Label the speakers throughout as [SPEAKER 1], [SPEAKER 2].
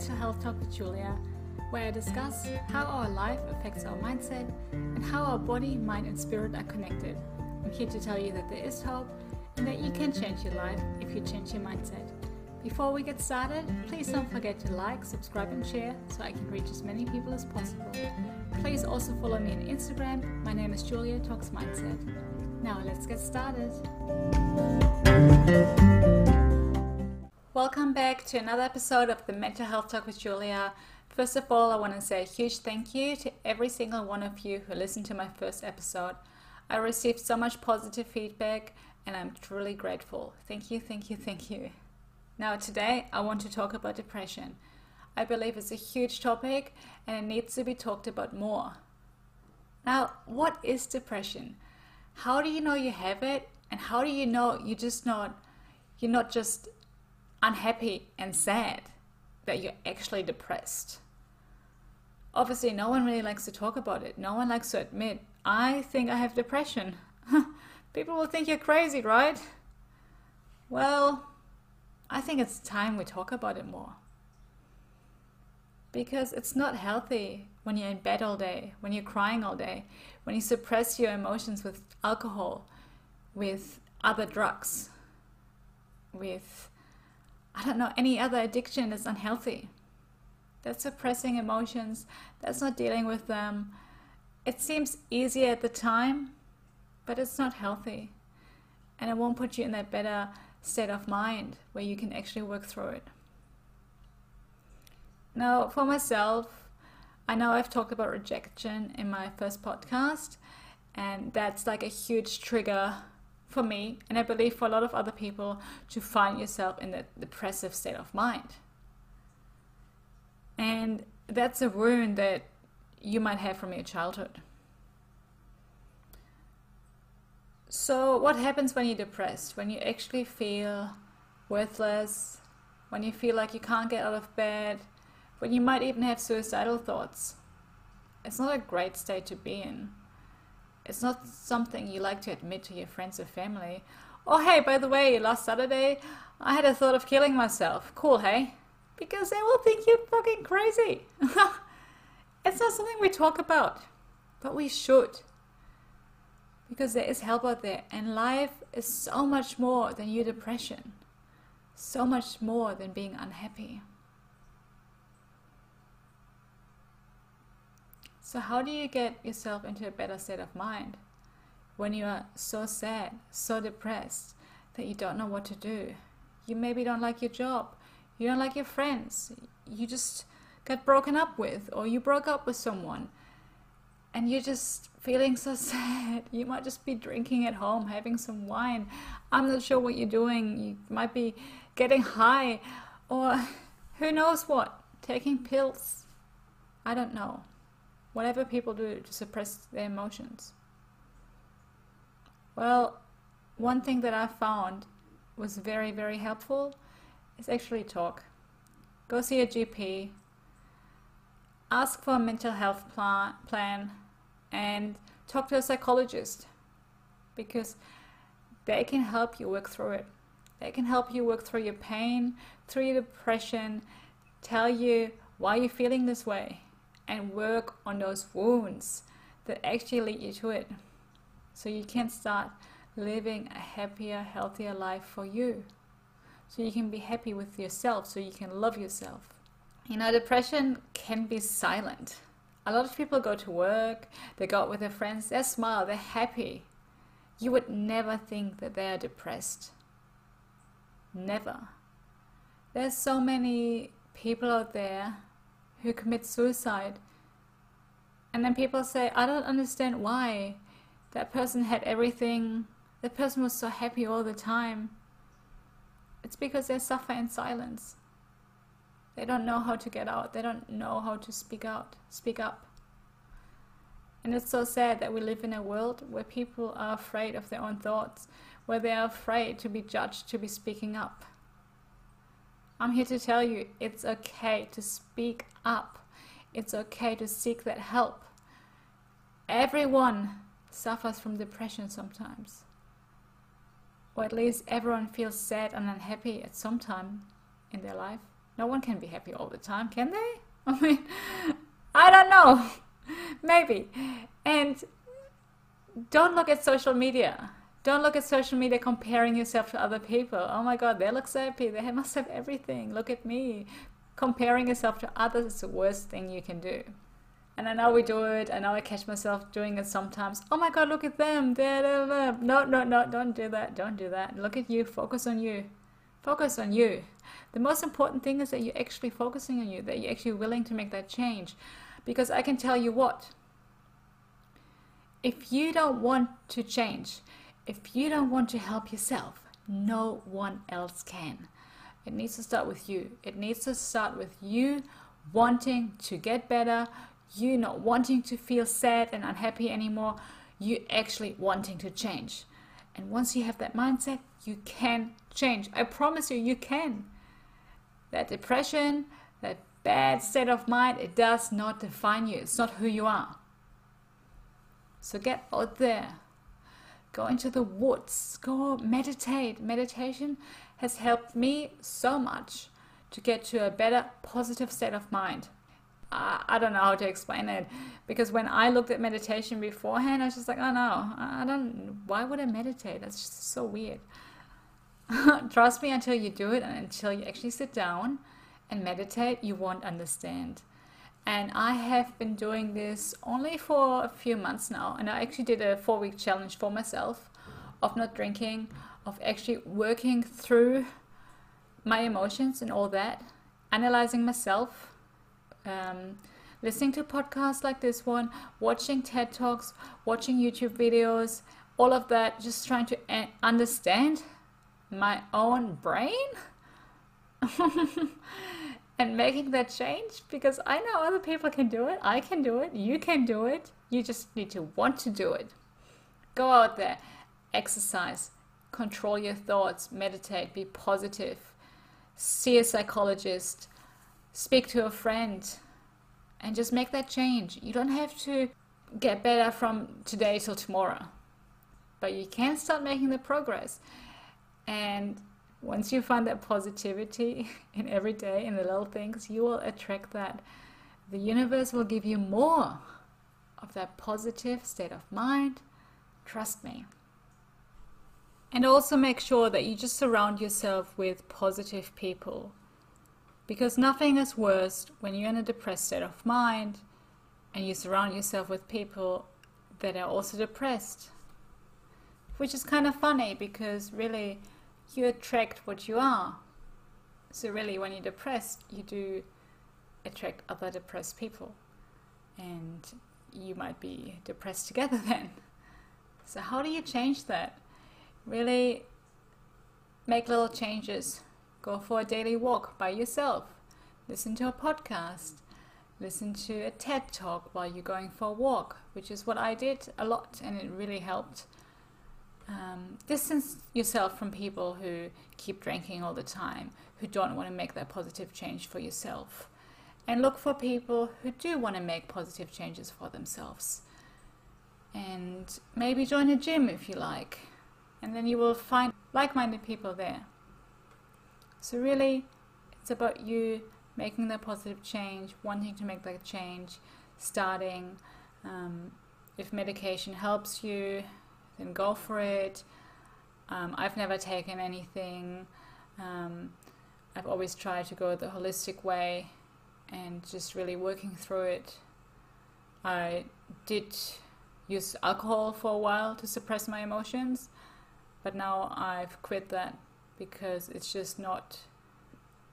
[SPEAKER 1] Mental Health Talk with Julia, where I discuss how our life affects our mindset and how our body, mind, and spirit are connected. I'm here to tell you that there is hope and that you can change your life if you change your mindset. Before we get started, please don't forget to like, subscribe, and share so I can reach as many people as possible. Please also follow me on Instagram. My name is Julia Talks Mindset. Now let's get started. Welcome back to another episode of the Mental Health Talk with Julia. First of all, I want to say a huge thank you to every single one of you who listened to my first episode. I received so much positive feedback and I'm truly grateful. Thank you, thank you, thank you. Now, today I want to talk about depression. I believe it's a huge topic and it needs to be talked about more. Now, what is depression? How do you know you have it? And how do you know you're just not you're not just unhappy and sad that you're actually depressed? Obviously, no one really likes to talk about it. No one likes to admit, I think I have depression. People will think you're crazy, right? Well, I think it's time we talk about it more. Because it's not healthy when you're in bed all day, when you're crying all day, when you suppress your emotions with alcohol, with other drugs, with, I don't know, any other addiction is unhealthy. That's suppressing emotions, that's not dealing with them. It seems easier at the time, but it's not healthy. And it won't put you in that better state of mind where you can actually work through it. Now, for myself, I know I've talked about rejection in my first podcast, and that's like a huge trigger for me, and I believe for a lot of other people, to find yourself in that depressive state of mind. And that's a wound that you might have from your childhood. So, what happens when you're depressed? When you actually feel worthless, when you feel like you can't get out of bed, when you might even have suicidal thoughts? It's not a great state to be in. It's not something you like to admit to your friends or family. Oh, hey, by the way, last Saturday I had a thought of killing myself. Cool, hey? Because they will think you're fucking crazy. it's not something we talk about, but we should because there is help out there and life is so much more than your depression so much more than being unhappy so how do you get yourself into a better state of mind when you are so sad so depressed that you don't know what to do you maybe don't like your job you don't like your friends you just got broken up with or you broke up with someone and you're just feeling so sad. You might just be drinking at home, having some wine. I'm not sure what you're doing. You might be getting high, or who knows what, taking pills. I don't know. Whatever people do to suppress their emotions. Well, one thing that I found was very, very helpful is actually talk. Go see a GP, ask for a mental health plan, and talk to a psychologist because they can help you work through it. They can help you work through your pain, through your depression, tell you why you're feeling this way, and work on those wounds that actually lead you to it. So you can start living a happier, healthier life for you. So you can be happy with yourself, so you can love yourself. You know, depression can be silent. A lot of people go to work, they go out with their friends, they smile, they're happy. You would never think that they are depressed. Never. There's so many people out there who commit suicide. And then people say, I don't understand why. That person had everything. That person was so happy all the time. It's because they suffer in silence. They don't know how to get out. They don't know how to speak out, speak up. And it's so sad that we live in a world where people are afraid of their own thoughts, where they are afraid to be judged, to be speaking up. I'm here to tell you it's okay to speak up. It's okay to seek that help. Everyone suffers from depression sometimes. Or at least everyone feels sad and unhappy at some time in their life. No one can be happy all the time, can they? I mean, I don't know. Maybe. And don't look at social media. Don't look at social media comparing yourself to other people. Oh my god, they look so happy. They must have everything. Look at me. Comparing yourself to others is the worst thing you can do. And I know we do it. I know I catch myself doing it sometimes. Oh my god, look at them. No, no, no, don't do that. Don't do that. Look at you. Focus on you. Focus on you. The most important thing is that you're actually focusing on you, that you're actually willing to make that change. Because I can tell you what, if you don't want to change, if you don't want to help yourself, no one else can. It needs to start with you. It needs to start with you wanting to get better, you not wanting to feel sad and unhappy anymore, you actually wanting to change. And once you have that mindset, you can change. I promise you, you can. That depression, that bad state of mind, it does not define you. It's not who you are. So get out there. Go into the woods. Go meditate. Meditation has helped me so much to get to a better positive state of mind. I, I don't know how to explain it because when I looked at meditation beforehand, I was just like, oh no, I don't, why would I meditate? That's just so weird. Trust me until you do it and until you actually sit down and meditate, you won't understand. And I have been doing this only for a few months now. And I actually did a four week challenge for myself of not drinking, of actually working through my emotions and all that, analyzing myself, um, listening to podcasts like this one, watching TED Talks, watching YouTube videos, all of that, just trying to understand my own brain. and making that change because I know other people can do it. I can do it. You can do it. You just need to want to do it. Go out there, exercise, control your thoughts, meditate, be positive, see a psychologist, speak to a friend, and just make that change. You don't have to get better from today till tomorrow, but you can start making the progress. And once you find that positivity in every day in the little things, you will attract that. The universe will give you more of that positive state of mind. Trust me. And also make sure that you just surround yourself with positive people. Because nothing is worse when you're in a depressed state of mind and you surround yourself with people that are also depressed. Which is kind of funny because really you attract what you are. So, really, when you're depressed, you do attract other depressed people. And you might be depressed together then. So, how do you change that? Really make little changes. Go for a daily walk by yourself. Listen to a podcast. Listen to a TED talk while you're going for a walk, which is what I did a lot and it really helped um, distance yourself from people who keep drinking all the time, who don't want to make that positive change for yourself. And look for people who do want to make positive changes for themselves. And maybe join a gym if you like. And then you will find like minded people there. So, really, it's about you making that positive change, wanting to make that change, starting. Um, if medication helps you, then go for it. Um, I've never taken anything. Um, I've always tried to go the holistic way and just really working through it. I did use alcohol for a while to suppress my emotions, but now I've quit that because it's just not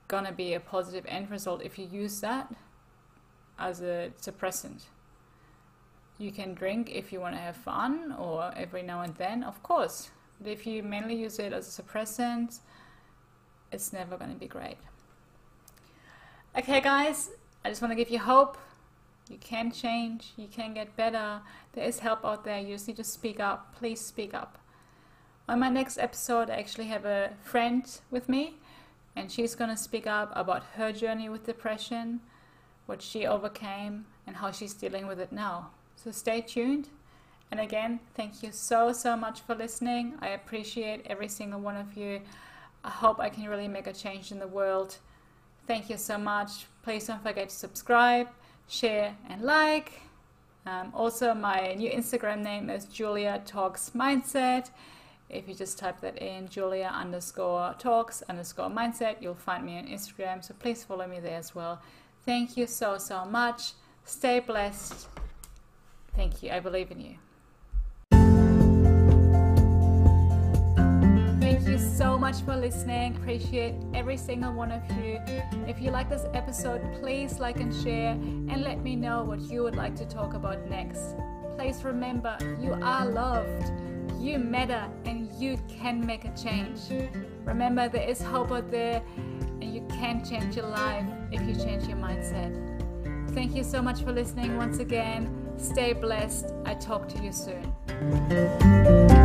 [SPEAKER 1] gonna be a positive end result if you use that as a suppressant. You can drink if you want to have fun or every now and then, of course. But if you mainly use it as a suppressant, it's never going to be great. Okay, guys, I just want to give you hope. You can change, you can get better. There is help out there. You just need to speak up. Please speak up. On my next episode, I actually have a friend with me, and she's going to speak up about her journey with depression, what she overcame, and how she's dealing with it now. So stay tuned. And again, thank you so, so much for listening. I appreciate every single one of you. I hope I can really make a change in the world. Thank you so much. Please don't forget to subscribe, share, and like. Um, also, my new Instagram name is Julia Talks Mindset. If you just type that in, Julia underscore talks underscore mindset, you'll find me on Instagram. So please follow me there as well. Thank you so, so much. Stay blessed. Thank you. I believe in you. Thank you so much for listening. Appreciate every single one of you. If you like this episode, please like and share and let me know what you would like to talk about next. Please remember you are loved, you matter, and you can make a change. Remember, there is hope out there, and you can change your life if you change your mindset. Thank you so much for listening once again. Stay blessed. I talk to you soon.